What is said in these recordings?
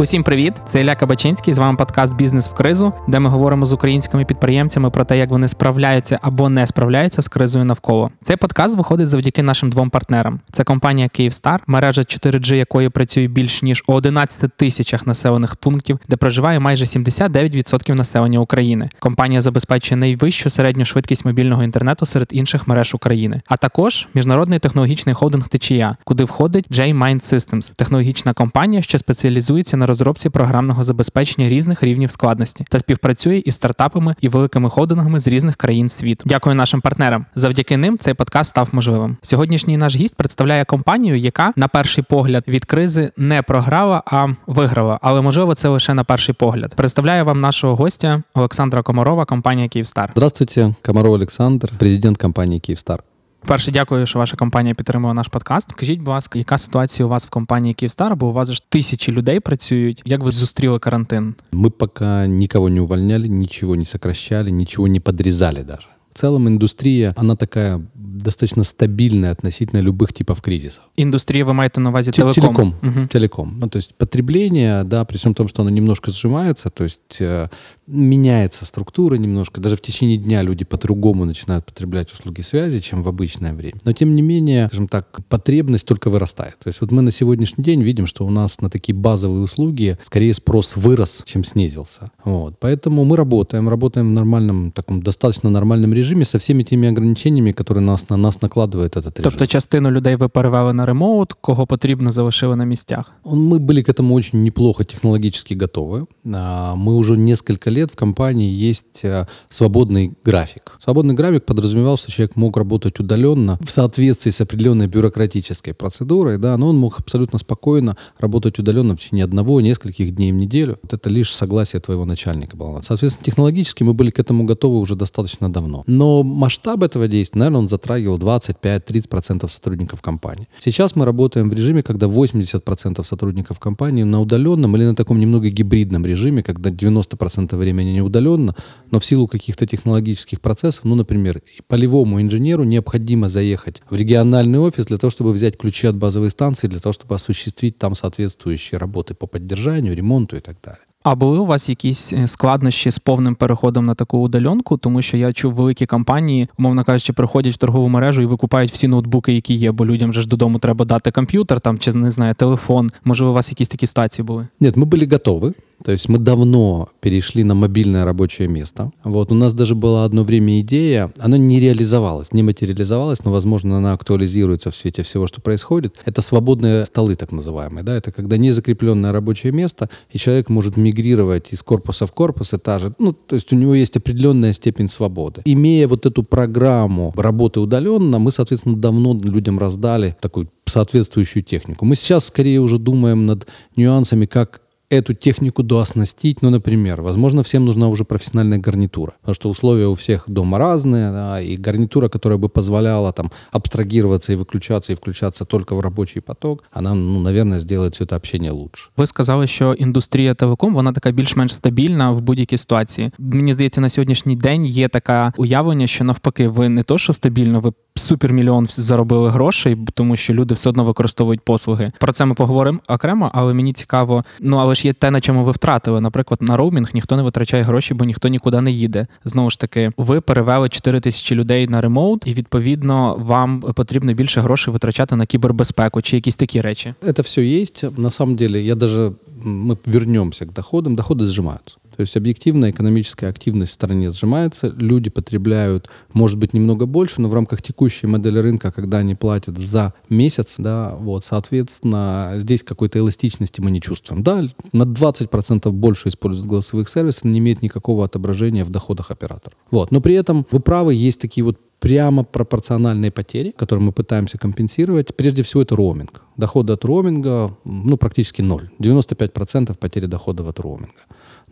Усім привіт! Це Ілля Кабачинський. З вами подкаст Бізнес в кризу, де ми говоримо з українськими підприємцями про те, як вони справляються або не справляються з кризою навколо. Цей подкаст виходить завдяки нашим двом партнерам. Це компанія Київстар, мережа 4G, якої працює більш ніж у 11 тисячах населених пунктів, де проживає майже 79% населення України. Компанія забезпечує найвищу середню швидкість мобільного інтернету серед інших мереж України, а також міжнародний технологічний холдинг Течія, куди входить J-Mind Systems, технологічна компанія, що спеціалізується на розробці програмного забезпечення різних рівнів складності та співпрацює із стартапами і великими холдингами з різних країн світу. Дякую нашим партнерам. Завдяки ним цей подкаст став можливим. Сьогоднішній наш гість представляє компанію, яка на перший погляд від кризи не програла, а виграла. Але можливо, це лише на перший погляд. Представляю вам нашого гостя Олександра Комарова, компанія Київстар. Здравствуйте, Комаров Олександр, президент компанії Київстар. Перше, дякую, що ваша компанія підтримала наш подкаст. Кажіть, будь ласка, яка ситуація у вас в компанії Київстар? Бо у вас ж тисячі людей працюють. Як ви зустріли карантин? Мы пока никого не увольняли, ничего не сокращали, ничего не подрезали даже. В целом индустрия, она такая достаточно стабильная относительно любых типов кризисов. Індустрія, ви маєте на увазі Те- телеком? Телеком. Мгм. Телеком. Ну, то есть потребление, да, при всем том, что оно немножко сжимается, то есть э, меняется структура немножко. Даже в течение дня люди по-другому начинают потреблять услуги связи, чем в обычное время. Но тем не менее, скажем так, потребность только вырастает. То есть вот мы на сегодняшний день видим, что у нас на такие базовые услуги скорее спрос вырос, чем снизился. Вот. Поэтому мы работаем, работаем в нормальном, таком достаточно нормальном режиме со всеми теми ограничениями, которые нас, на нас накладывает этот режим. Тобто частину людей ви перевели на ремоут, кого потрібно залишили на місцях. Мы были к этому очень неплохо технологически готовы. А, Мы уже несколько лет в компании есть а, свободный график. Свободный график подразумевал, что человек мог работать удаленно в соответствии с определенной бюрократической процедурой, да, но он мог абсолютно спокойно работать удаленно в течение одного, нескольких дней в неделю. Вот это лишь согласие твоего начальника было. Соответственно, технологически мы были к этому готовы уже достаточно давно. Но масштаб этого действия, наверное, он затрагивал 25-30% сотрудников компании. Сейчас мы работаем в режиме, когда 80% сотрудников компании на удаленном или на таком немного гибридном режиме, когда 90% времени не удаленно, но в силу каких-то технологических процессов, ну, например, полевому инженеру необходимо заехать в региональный офис для того, чтобы взять ключи от базовой станции, для того, чтобы осуществить там соответствующие работы по поддержанию, ремонту и так далее. А були у вас якісь е, складнощі з повним переходом на таку удаленку? Тому що я чув, великі компанії, умовно кажучи, приходять в торгову мережу і викупають всі ноутбуки, які є, бо людям же ж додому треба дати комп'ютер там чи не знаю, телефон. Може, у вас якісь такі ситуації були? Нет, мы были готовы. То есть мы давно перешли на мобильное рабочее место. Вот у нас даже была одно время идея, она не реализовалась, не материализовалась, но, возможно, она актуализируется в свете всего, что происходит. Это свободные столы, так называемые. Да? Это когда незакрепленное рабочее место, и человек может мигрировать из корпуса в корпус этажа. Ну, то есть у него есть определенная степень свободы. Имея вот эту программу работы удаленно, мы, соответственно, давно людям раздали такую соответствующую технику. Мы сейчас скорее уже думаем над нюансами, как эту технику дооснастить. Ну, например, возможно, всем нужна уже профессиональная гарнитура, потому что условия у всех дома разные, да, и гарнитура, которая бы позволяла там абстрагироваться и выключаться, и включаться только в рабочий поток, она, ну, наверное, сделает все это общение лучше. Ви сказали, що індустрія телеком вона така більш-менш стабільна в будь-якій ситуації. Мені здається, на сьогоднішній день є таке уявлення, що навпаки, ви не то, що стабільно, ви супермільйон заробили грошей, тому що люди все одно використовують послуги. Про це ми поговоримо окремо, але мені цікаво. Ну але ж є те, на чому ви втратили. Наприклад, на роумінг ніхто не витрачає гроші, бо ніхто нікуди не їде. Знову ж таки, ви перевели 4 тисячі людей на ремоут, і відповідно вам потрібно більше грошей витрачати на кібербезпеку чи якісь такі речі. Це все є. На самом деле, я даже, мы вернемся к доходам, доходы сжимаются. То есть объективно экономическая активность в стране сжимается, люди потребляют, может быть, немного больше, но в рамках текущей модели рынка, когда они платят за месяц, да, вот, соответственно, здесь какой-то эластичности мы не чувствуем. Да, на 20% больше используют голосовых сервисов, не имеет никакого отображения в доходах оператора. Вот. Но при этом, вы правы, есть такие вот прямо пропорциональные потери, которые мы пытаемся компенсировать. Прежде всего, это роуминг. Доходы от роуминга, ну, практически ноль. 95% потери доходов от роуминга.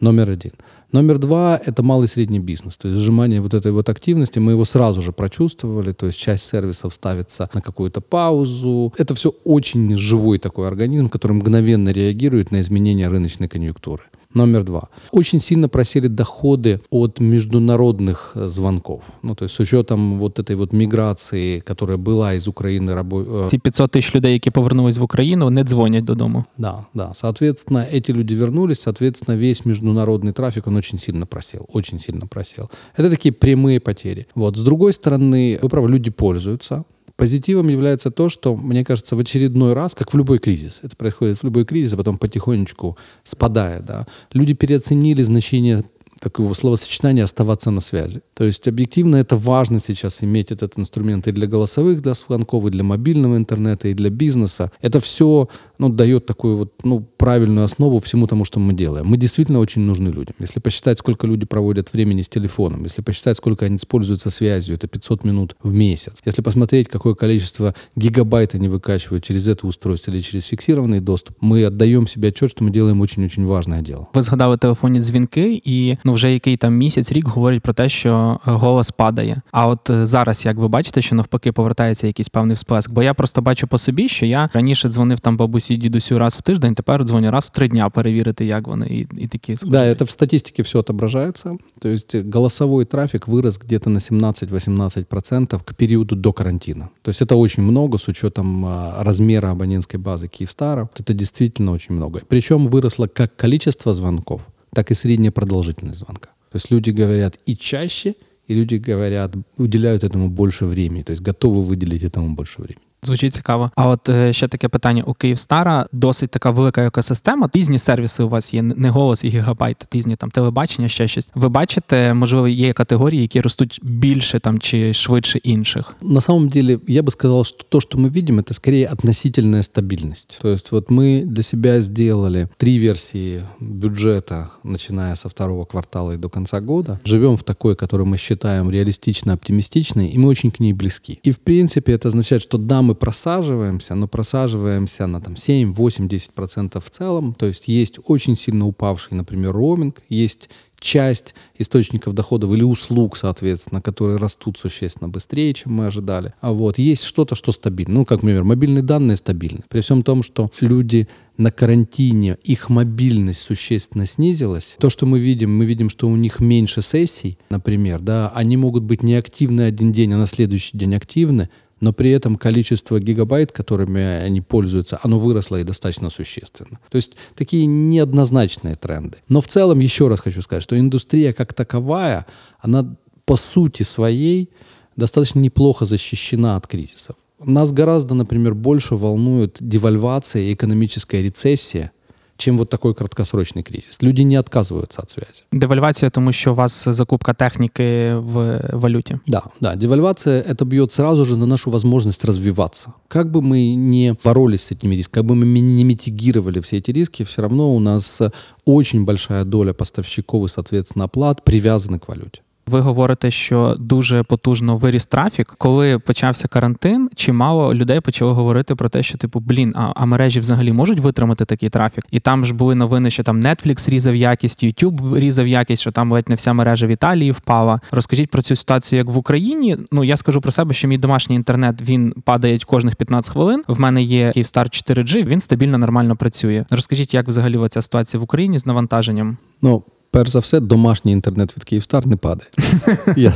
Номер один. Номер два – это малый и средний бизнес. То есть сжимание вот этой вот активности, мы его сразу же прочувствовали. То есть часть сервисов ставится на какую-то паузу. Это все очень живой такой организм, который мгновенно реагирует на изменения рыночной конъюнктуры. Номер два. Очень сильно просели доходы от международных э, звонков. Ну, то есть с учетом вот этой вот миграции, которая была из Украины. Рабо... э, Ці 500 тисяч людей, які повернулись в Україну, не дзвонять додому. Да, да. Соответственно, эти люди вернулись, соответственно, весь международный трафик, он очень сильно просел, очень сильно просел. Это такие прямые потери. Вот. С другой стороны, вы правы, люди пользуются. Позитивом является то, что, мне кажется, в очередной раз, как в любой кризис, это происходит в любой кризис, а потом потихонечку спадая, да, люди переоценили значение такого словосочетания «оставаться на связи». То есть объективно это важно сейчас иметь этот инструмент и для голосовых для звонков, и для мобильного интернета, и для бизнеса. Это все ну, дает такую вот ну, правильную основу всему тому, что мы делаем. Мы действительно очень нужны людям. Если посчитать, сколько люди проводят времени с телефоном, если посчитать, сколько они используются связью, это 500 минут в месяц. Если посмотреть, какое количество гигабайт они выкачивают через это устройство или через фиксированный доступ, мы отдаем себе отчет, что мы делаем очень-очень важное дело. Ви згадали телефонні дзвінки, і ну вже який там місяць, рік говорять про те, що е, голос падає. А от е, зараз, як ви бачите, що навпаки повертається якийсь певний всплеск. Бо я просто бачу по собі, що я раніше дзвонив там бабусі, дідусю раз в тиждень, тепер дзвоню раз в три дня перевірити, як вони, і, і такі Да, это в статистике все отображается. То есть э, голосовой трафик вырос где-то на 17-18% к периоду до карантина. То есть это очень много с учетом а, размера абонентской базы Киевстара. Вот Это действительно очень много. Причем выросло как количество звонков, так и средняя продолжительность звонка. То есть люди говорят и чаще, и люди говорят, уделяют этому больше времени, то есть готовы выделить этому больше времени Звучить цікаво. А от е, ще таке питання: у Київстара досить така велика екосистема. Різні сервіси у вас є, не голос і гігабайт, різні там телебачення, ще щось. Ви бачите, можливо, є категорії, які ростуть більше там чи швидше інших. На самом деле, я бы сказал, что то, что мы видим, это скорее относительная стабильность. То есть вот мы для себя сделали три версии бюджета, начиная со второго квартала и до конца года. Живем в такой, которую мы считаем реалистично оптимистичной, и мы очень к ней близки. И в принципе это означает, что да, мы просаживаемся, но просаживаемся на там 7, 8, 10% в целом. То есть есть очень сильно упавший, например, роуминг, есть часть источников доходов или услуг, соответственно, которые растут существенно быстрее, чем мы ожидали. А вот есть что-то, что стабильно. Ну, как, например, мобильные данные стабильны. При всем том, что люди на карантине, их мобильность существенно снизилась. То, что мы видим, мы видим, что у них меньше сессий, например, да, они могут быть неактивны один день, а на следующий день активны, но при этом количество гигабайт, которыми они пользуются, оно выросло и достаточно существенно. То есть такие неоднозначные тренды. Но в целом, еще раз хочу сказать, что индустрия как таковая, она по сути своей достаточно неплохо защищена от кризисов. Нас гораздо, например, больше волнует девальвация и экономическая рецессия, чем вот такой краткосрочный кризис. Люди не отказываются от связи. Девальвація, тому що у вас закупка техніки в валюті. Да, да, девальвация это бьет сразу же на нашу возможность развиваться. Как бы мы не боролись с этими рисками, как бы мы не митигировали все эти риски, все равно у нас э, очень большая доля поставщиков и, соответственно, оплат привязаны к валюте. Ви говорите, що дуже потужно виріс трафік. Коли почався карантин, чимало людей почали говорити про те, що типу, блін, а, а мережі взагалі можуть витримати такий трафік? І там ж були новини, що там Netflix різав якість, YouTube різав якість, що там ледь не вся мережа в Італії впала. Розкажіть про цю ситуацію, як в Україні. Ну я скажу про себе, що мій домашній інтернет він падає кожних 15 хвилин. В мене є Kyivstar 4G, він стабільно нормально працює. Розкажіть, як взагалі ця ситуація в Україні з навантаженням? Ну, перш за все, домашній інтернет від Київстар не падає. Я-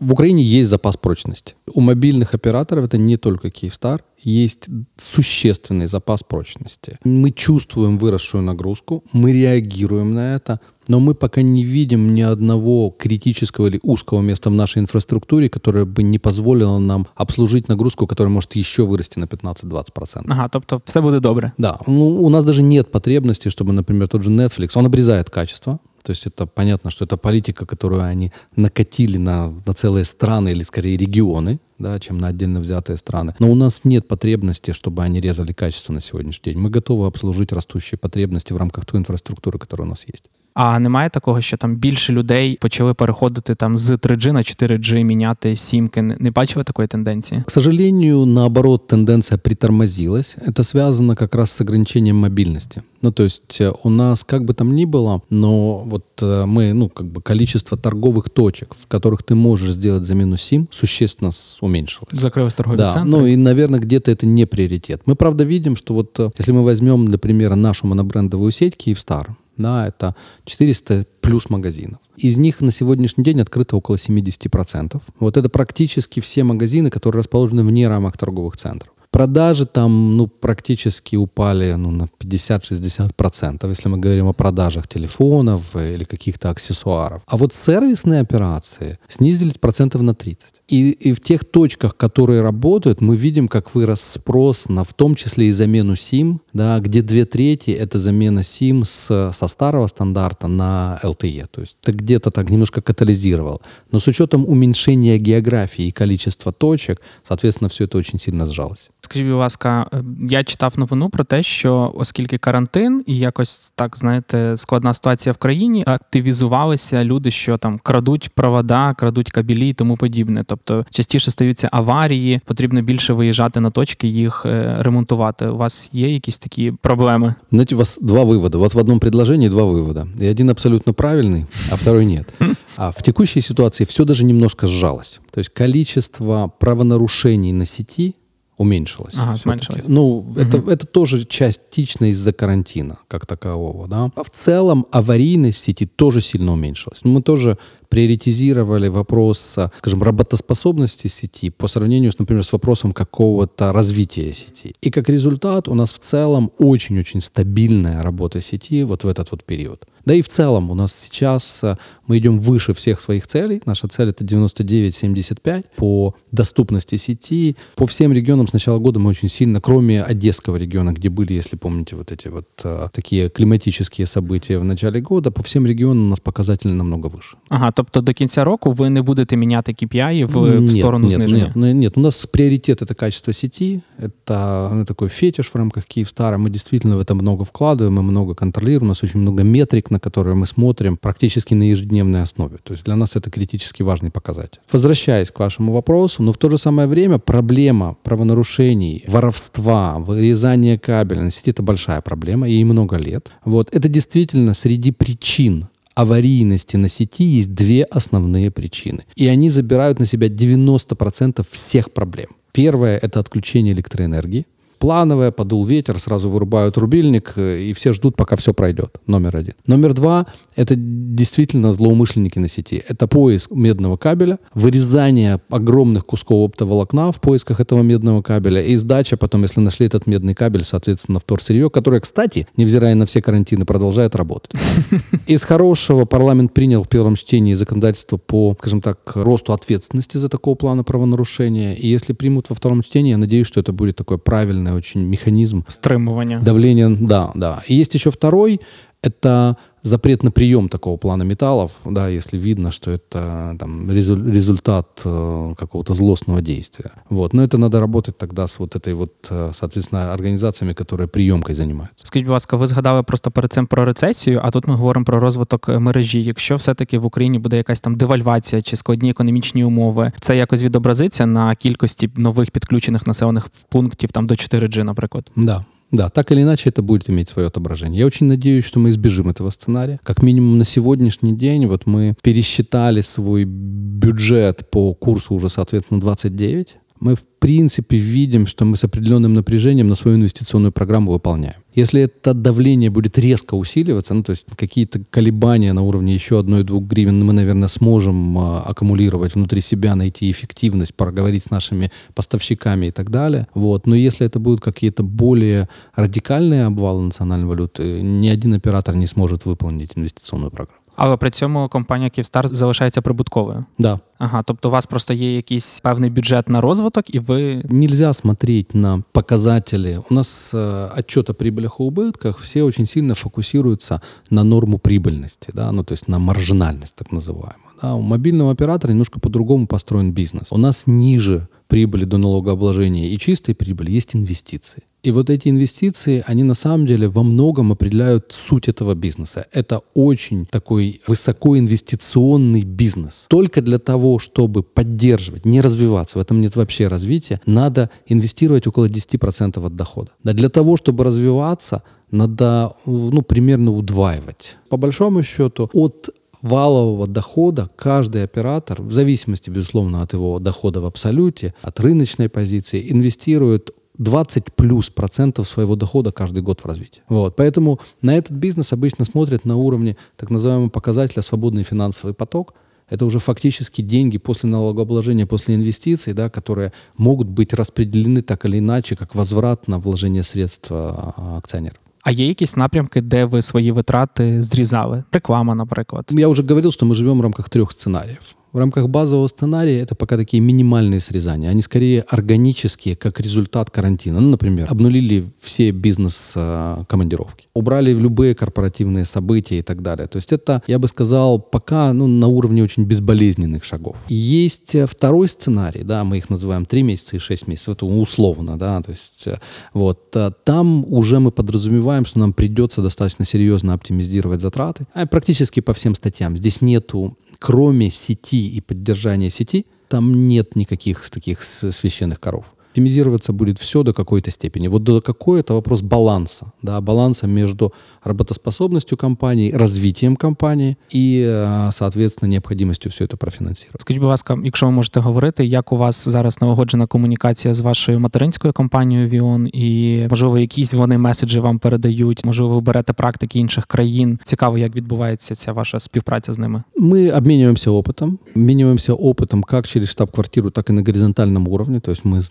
в Украине есть запас прочности. У мобильных операторов, это не только Киевстар, есть существенный запас прочности. Мы чувствуем выросшую нагрузку, мы реагируем на это, но мы пока не видим ни одного критического или узкого места в нашей инфраструктуре, которое бы не позволило нам обслужить нагрузку, которая может еще вырасти на 15-20%. Ага, тобто все буде добре. Да, ну, у нас даже нет потребности, чтобы, например, тот же Netflix, он обрезает качество. То есть это понятно, что это политика, которую они накатили на, на целые страны или скорее регионы, да, чем на отдельно взятые страны. Но у нас нет потребности, чтобы они резали качество на сегодняшний день. Мы готовы обслужить растущие потребности в рамках той инфраструктуры, которая у нас есть. А немає такого, що там більше людей почали переходити там з 3G на 4G, міняти сімки. Не не бачили такої тенденції? К сожалению, наоборот, тенденция притормозилась. Это связано как раз с ограничением мобильности. Ну, то есть э, у нас, как бы там ни было, но вот э, мы, ну, как бы количество торговых точек, в которых ты можешь сделать замену SIM, существенно с- уменьшилось. Закрились торгові Да, центри. ну и, наверное, где-то это не приоритет. Мы, правда, видим, что вот э, если мы возьмем, для примера, нашу монобрендовую сеть Киевстар, да, это 400 плюс магазинов. Из них на сегодняшний день открыто около 70%. Вот это практически все магазины, которые расположены вне рамок торговых центров. Продажи там ну, практически упали ну, на 50-60%, если мы говорим о продажах телефонов или каких-то аксессуаров. А вот сервисные операции снизились процентов на 30. И, и в тех точках, которые работают, мы видим, как вырос спрос на в том числе и замену SIM, да, где две трети это замена SIM с, со старого стандарта на LTE. То есть это где-то так немножко катализировал. Но с учетом уменьшения географии и количества точек, соответственно, все это очень сильно сжалось. Скажіть, будь ласка, я читав новину про те, що оскільки карантин і якось так знаєте, складна ситуація в країні, активізувалися люди, що там крадуть провода, крадуть кабелі і тому подібне. Тобто частіше стаються аварії, потрібно більше виїжджати на точки, їх ремонтувати. У вас є якісь такі проблеми? Знаете, у вас два вывода. Вот в одном предложении два вывода. И один абсолютно правильный, а второй нет. А в текущей ситуации все даже немножко сжалось. То есть количество правонарушений на сети уменьшилось. Ага, зменшилось. Ну, угу. это, это тоже частично из-за карантина как такового. Да? А в целом аварийность сети тоже сильно уменьшилась. Мы тоже приоритизировали вопрос, скажем, работоспособности сети по сравнению, с, например, с вопросом какого-то развития сети. И как результат у нас в целом очень-очень стабильная работа сети вот в этот вот период. Да и в целом у нас сейчас э, мы идем выше всех своих целей. Наша цель это 99-75 по доступности сети. По всем регионам с начала года мы очень сильно, кроме Одесского региона, где были, если помните, вот эти вот э, такие климатические события в начале года, по всем регионам у нас показатели намного выше. Ага, тобто до кінця року ви не будете міняти KPI в, в нет, сторону нет, зниження? Нет, нет, у нас приоритет это качество сети, это ну, такой фетиш в рамках Киевстара. Мы действительно в это много вкладываем, мы много контролируем, у нас очень много метрик, на которые мы смотрим практически на ежедневной основе. То есть для нас это критически важный показатель. Возвращаясь к вашему вопросу, но в то же самое время проблема правонарушений, воровства, вырезания кабеля на сети это большая проблема, ей много лет. Вот это действительно среди причин аварийности на сети есть две основные причины. И они забирают на себя 90% всех проблем. Первое – это отключение электроэнергии плановое, подул ветер, сразу вырубают рубильник, э, и все ждут, пока все пройдет. Номер один. Номер два – это действительно злоумышленники на сети. Это поиск медного кабеля, вырезание огромных кусков оптоволокна в поисках этого медного кабеля и сдача потом, если нашли этот медный кабель, соответственно, вторсырье, которое, кстати, невзирая на все карантины, продолжает работать. Из хорошего парламент принял в первом чтении законодательство по, скажем так, росту ответственности за такого плана правонарушения. И если примут во втором чтении, я надеюсь, что это будет такой очень механизм Стримування. давления. Да, да. И есть еще второй, это запрет на прием такого плана металлов, да, если видно, что это там, результат э, какого-то злостного действия. Вот. Но это надо работать тогда с вот этой вот, э, соответственно, організаціями, які прийомкою займаються. Скажіть, будь ласка, ви згадали просто перед цим про рецесію, а тут ми говоримо про розвиток мережі. Якщо все-таки в Україні буде якась там девальвація чи складні економічні умови, це якось відобразиться на кількості нових підключених населених пунктів там до 4G, наприклад? Да, Да, так или иначе это будет иметь свое отображение. Я очень надеюсь, что мы избежим этого сценария. Как минимум на сегодняшний день вот мы пересчитали свой бюджет по курсу уже, соответственно, 29 мы в принципе видим, что мы с определенным напряжением на свою инвестиционную программу выполняем. Если это давление будет резко усиливаться, ну то есть какие-то колебания на уровне еще одной-двух гривен мы, наверное, сможем э, аккумулировать внутри себя, найти эффективность, проговорить с нашими поставщиками и так далее. Вот. Но если это будут какие-то более радикальные обвалы национальной валюты, ни один оператор не сможет выполнить инвестиционную программу. Але при цьому компанія Київстар залишається прибутковою. Да. Ага, тобто у вас просто є якийсь певний бюджет на розвиток, і ви нельзя смотреть на показатели. У нас э, отчет о прибылях и убытках все очень сильно фокусируются на норму прибыльности, да, ну то есть на маржинальность так называемую. Да. У мобильного оператора немножко по-другому построен бизнес. У нас ниже прибыли до налогообложения и чистой прибыли есть инвестиции. И вот эти инвестиции, они на самом деле во многом определяют суть этого бизнеса. Это очень такой высокоинвестиционный бизнес. Только для того, чтобы поддерживать, не развиваться, в этом нет вообще развития, надо инвестировать около 10% от дохода. Да для того, чтобы развиваться, надо ну, примерно удваивать. По большому счету, от валового дохода каждый оператор, в зависимости, безусловно, от его дохода в абсолюте, от рыночной позиции, инвестирует 20 плюс процентов своего дохода каждый год в развитии. Вот. Поэтому на этот бизнес обычно смотрят на уровне так называемого показателя свободный финансовый поток. Это уже фактически деньги после налогообложения, после инвестиций, да, которые могут быть распределены так или иначе, как возврат на вложение средств а, акционеров. А є якісь напрямки, де ви свої витрати зрізали? Реклама, наприклад. Я уже говорил, что мы живем в рамках трех сценариев. В рамках базового сценария это пока такие минимальные срезания. Они скорее органические, как результат карантина. Ну, например, обнулили все бизнес-командировки, убрали любые корпоративные события и так далее. То есть это, я бы сказал, пока ну, на уровне очень безболезненных шагов. Есть э, второй сценарий, да, мы их называем 3 месяца и 6 месяцев, это условно, да, то есть э, вот э, там уже мы подразумеваем, что нам придется достаточно серьезно оптимизировать затраты, а практически по всем статьям. Здесь нету кроме сети и поддержания сети, там нет никаких таких священных коров оптимизироваться будет все до какой-то степени. Вот до какой это вопрос баланса, да, баланса между работоспособностью компании, развитием компанії і, э, соответственно, необхідністю все це профінансувати. Скажіть, будь ласка, якщо ви можете говорити, як у вас зараз налагоджена комунікація з вашою материнською компанією Віон, і можливо, якісь вони меседжі вам передають, можливо, ви берете практики інших країн. Цікаво, як відбувається ця ваша співпраця з ними. Мы обмениваемся опытом, обмениваемся опытом как через штаб-квартиру, так и на горизонтальном уровне. То есть мы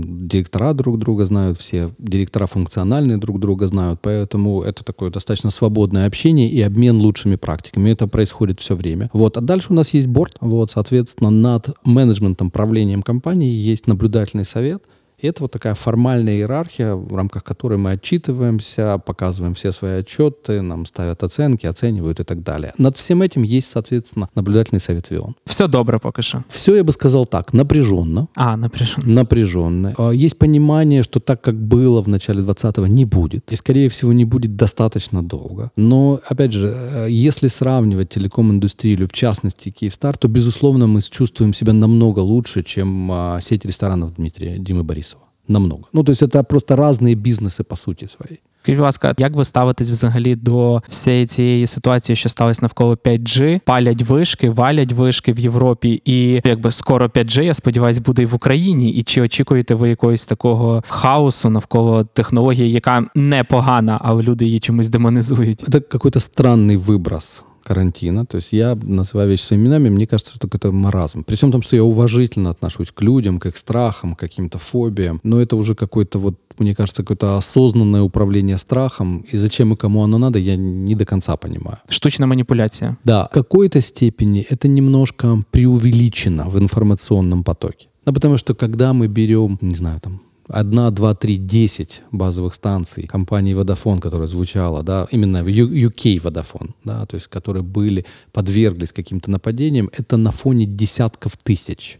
директора друг друга знают, все директора функциональные друг друга знают, поэтому это такое достаточно свободное общение и обмен лучшими практиками. Это происходит все время. Вот. А дальше у нас есть борт, вот, соответственно, над менеджментом, правлением компании есть наблюдательный совет, и это вот такая формальная иерархия, в рамках которой мы отчитываемся, показываем все свои отчеты, нам ставят оценки, оценивают и так далее. Над всем этим есть, соответственно, наблюдательный совет ВИОН. Все добре поки що. Все, я бы сказал так, напряженно. А, напряженно. Напряженно. А, есть понимание, что так, как было в начале 20-го, не будет. И, скорее всего, не будет достаточно долго. Но, опять же, э, если сравнивать телеком-индустрию, в частности, Киевстар, то, безусловно, мы чувствуем себя намного лучше, чем а, сеть ресторанов Дмитрия Димы Борисова намного. Ну, то есть это просто разные бизнеси по суті своїй. Скажіть, будь ласка, як ви ставитесь взагалі до всієї цієї ситуації, що сталося навколо 5G? Палять вишки, валять вишки в Європі, і якби скоро 5G, я сподіваюся, буде і в Україні. І чи очікуєте ви якогось такого хаосу навколо технології, яка непогана, але люди її чомусь демонізують? Це якийсь странний виброс карантина. То есть я называю вещи своими именами, мне кажется, что это маразм. При всем том, что я уважительно отношусь к людям, к их страхам, к каким-то фобиям, но это уже какой-то вот мне кажется, какое-то осознанное управление страхом, и зачем и кому оно надо, я не до конца понимаю. Штучная манипуляция. Да, в какой-то степени это немножко преувеличено в информационном потоке. Ну, потому что когда мы берем, не знаю, там, одна, два, три, десять базовых станций компании Vodafone, которая звучала, да, именно UK Vodafone, да, то есть которые были, подверглись каким-то нападениям, это на фоне десятков тысяч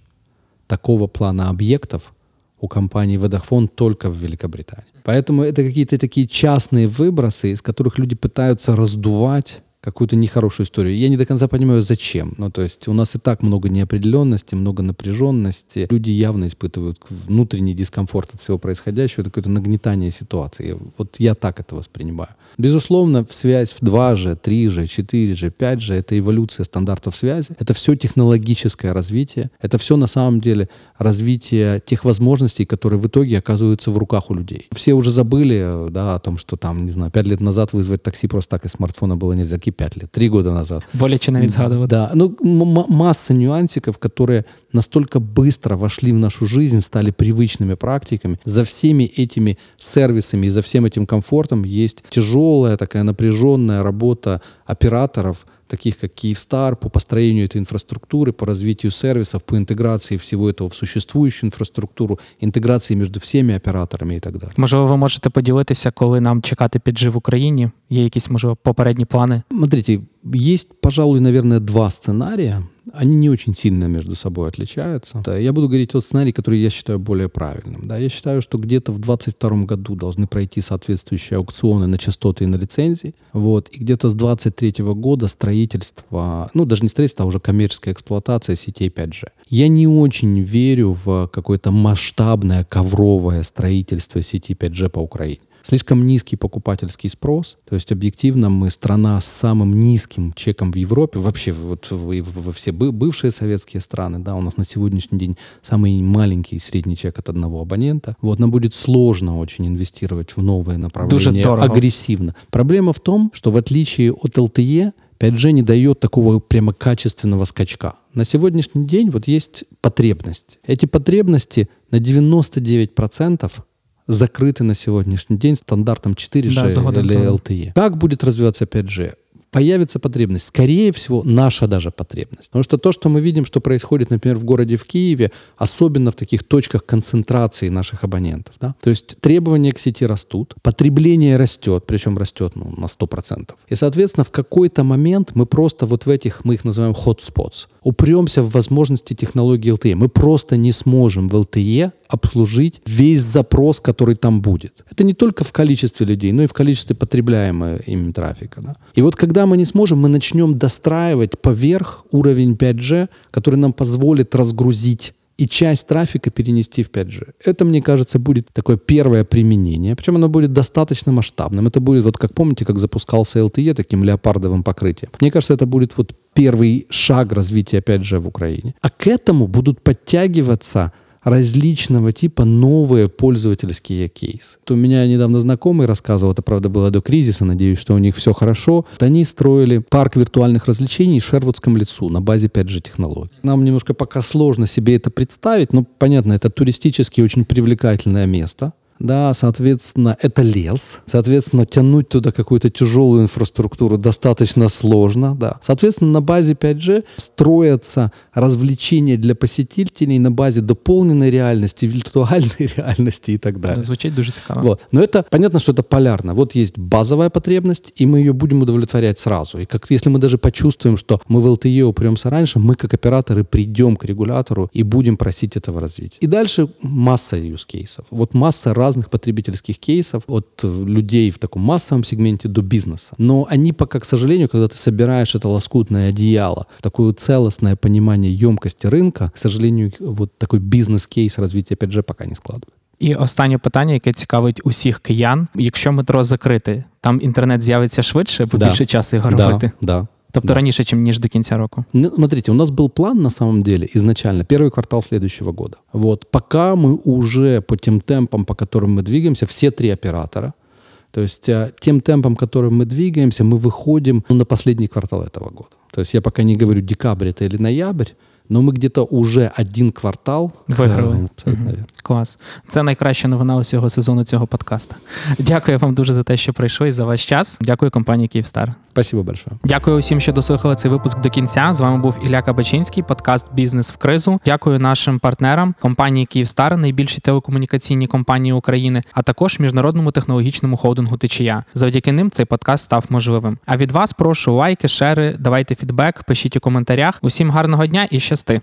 такого плана объектов у компании Vodafone только в Великобритании. Поэтому это какие-то такие частные выбросы, из которых люди пытаются раздувать какую-то нехорошую историю. Я не до конца понимаю, зачем. Ну, то есть у нас и так много неопределенности, много напряженности. Люди явно испытывают внутренний дискомфорт от всего происходящего, это какое-то нагнетание ситуации. Вот я так это воспринимаю. Безусловно, связь в 2G, 3G, 4G, 5G — это эволюция стандартов связи. Это все технологическое развитие. Это все на самом деле развитие тех возможностей, которые в итоге оказываются в руках у людей. Все уже забыли да, о том, что там, не знаю, пять лет назад вызвать такси просто так из смартфона было нельзя. 5 лет, 3 года назад. Боляче навіть згадувати. Да. Ну, масса нюансиков, которые настолько быстро вошли в нашу жизнь, стали привычными практиками. За всеми этими сервисами и за всем этим комфортом есть тяжелая такая напряженная работа операторов, таких как Киевстар, по построению этой инфраструктуры, по развитию сервисов, по интеграции всего этого в существующую инфраструктуру, интеграции между всеми операторами і так далі. Можливо, ви можете поділитися, коли нам чекати піджив в Україні? Є якісь, можливо, попередні плани? Смотрите, есть, пожалуй, наверное, два сценария. они не очень сильно между собой отличаются. Я буду говорить тот сценарий, который я считаю более правильным. Да, я считаю, что где-то в 2022 году должны пройти соответствующие аукционы на частоты и на лицензии. Вот, и где-то с 2023 года строительство, ну даже не строительство, а уже коммерческая эксплуатация сетей 5G. Я не очень верю в какое-то масштабное ковровое строительство сети 5G по Украине. Слишком низкий покупательский спрос, то есть объективно мы страна с самым низким чеком в Европе, вообще вот во все бывшие советские страны, да, у нас на сегодняшний день самый маленький средний чек от одного абонента. Вот нам будет сложно очень инвестировать в новые направления агрессивно. Проблема в том, что в отличие от LTE, 5G не дает такого прямо качественного скачка. На сегодняшний день вот есть потребность. Эти потребности на 99% закрыты на сегодняшний день стандартом 4G да, или LTE. Как будет развиваться 5G? Появится потребность. Скорее всего, наша даже потребность. Потому что то, что мы видим, что происходит, например, в городе в Киеве, особенно в таких точках концентрации наших абонентов. Да? То есть требования к сети растут, потребление растет, причем растет ну, на 100%. И, соответственно, в какой-то момент мы просто вот в этих, мы их называем hotspots, упремся в возможности технологии LTE. Мы просто не сможем в LTE обслужить весь запрос, который там будет. Это не только в количестве людей, но и в количестве потребляемого ими трафика. Да? И вот когда мы не сможем, мы начнем достраивать поверх уровень 5G, который нам позволит разгрузить и часть трафика перенести в 5G. Это, мне кажется, будет такое первое применение. Причем оно будет достаточно масштабным. Это будет, вот как помните, как запускался LTE таким леопардовым покрытием. Мне кажется, это будет вот первый шаг развития 5G в Украине. А к этому будут подтягиваться различного типа новые пользовательские кейсы. То у меня недавно знакомый рассказывал, это правда было до кризиса, надеюсь, что у них все хорошо. Вот они строили парк виртуальных развлечений в Шервудском лесу на базе 5G технологий. Нам немножко пока сложно себе это представить, но понятно, это туристически очень привлекательное место да, соответственно, это лес, соответственно, тянуть туда какую-то тяжелую инфраструктуру достаточно сложно, да. Соответственно, на базе 5G строятся развлечения для посетителей на базе дополненной реальности, виртуальной реальности и так далее. Звучит дуже цікаво. Вот. Но это понятно, что это полярно. Вот есть базовая потребность, и мы ее будем удовлетворять сразу. И как если мы даже почувствуем, что мы в LTE упремся раньше, мы как операторы придем к регулятору и будем просить этого развития. И дальше масса use кейсов. Вот масса раз разных потребительских кейсов от людей в таком массовом сегменте до бизнеса. Но они пока, к сожалению, когда ты собираешь это лоскутное одеяло, такое целостное понимание емкости рынка, к сожалению, вот такой бизнес-кейс развития 5G пока не складывает. І останнє питання, яке цікавить усіх киян: якщо метро закрите, там інтернет з'явиться швидше, бо да. більше часу його да, робити. Да. Тобто да. раніше, чем ніж до конца року. Ну, смотрите, у нас был план на самом деле изначально первый квартал следующего года. Вот пока мы уже по тем темпам, по которым мы двигаемся, все три оператора, то есть э, тем темпом, которым мы двигаемся, мы выходим ну, на последний квартал этого года. То есть я пока не говорю декабрь это или ноябрь, но ми где-то уже один квартал виграли. Угу. Клас. Це найкраща новина усього сезону цього подкасту. Дякую вам дуже за те, що прийшли і за ваш час. Дякую компанії Київстар. Спасибо большое. Дякую усім, що дослухали цей випуск до кінця. З вами був Ілля Кабачинський, подкаст Бізнес в кризу. Дякую нашим партнерам компанії Київстар, найбільші телекомунікаційні компанії України, а також міжнародному технологічному холдингу Течія. Завдяки ним цей подкаст став можливим. А від вас прошу лайки, шери, давайте фідбек, пишіть у коментарях. Усім гарного дня і щасти!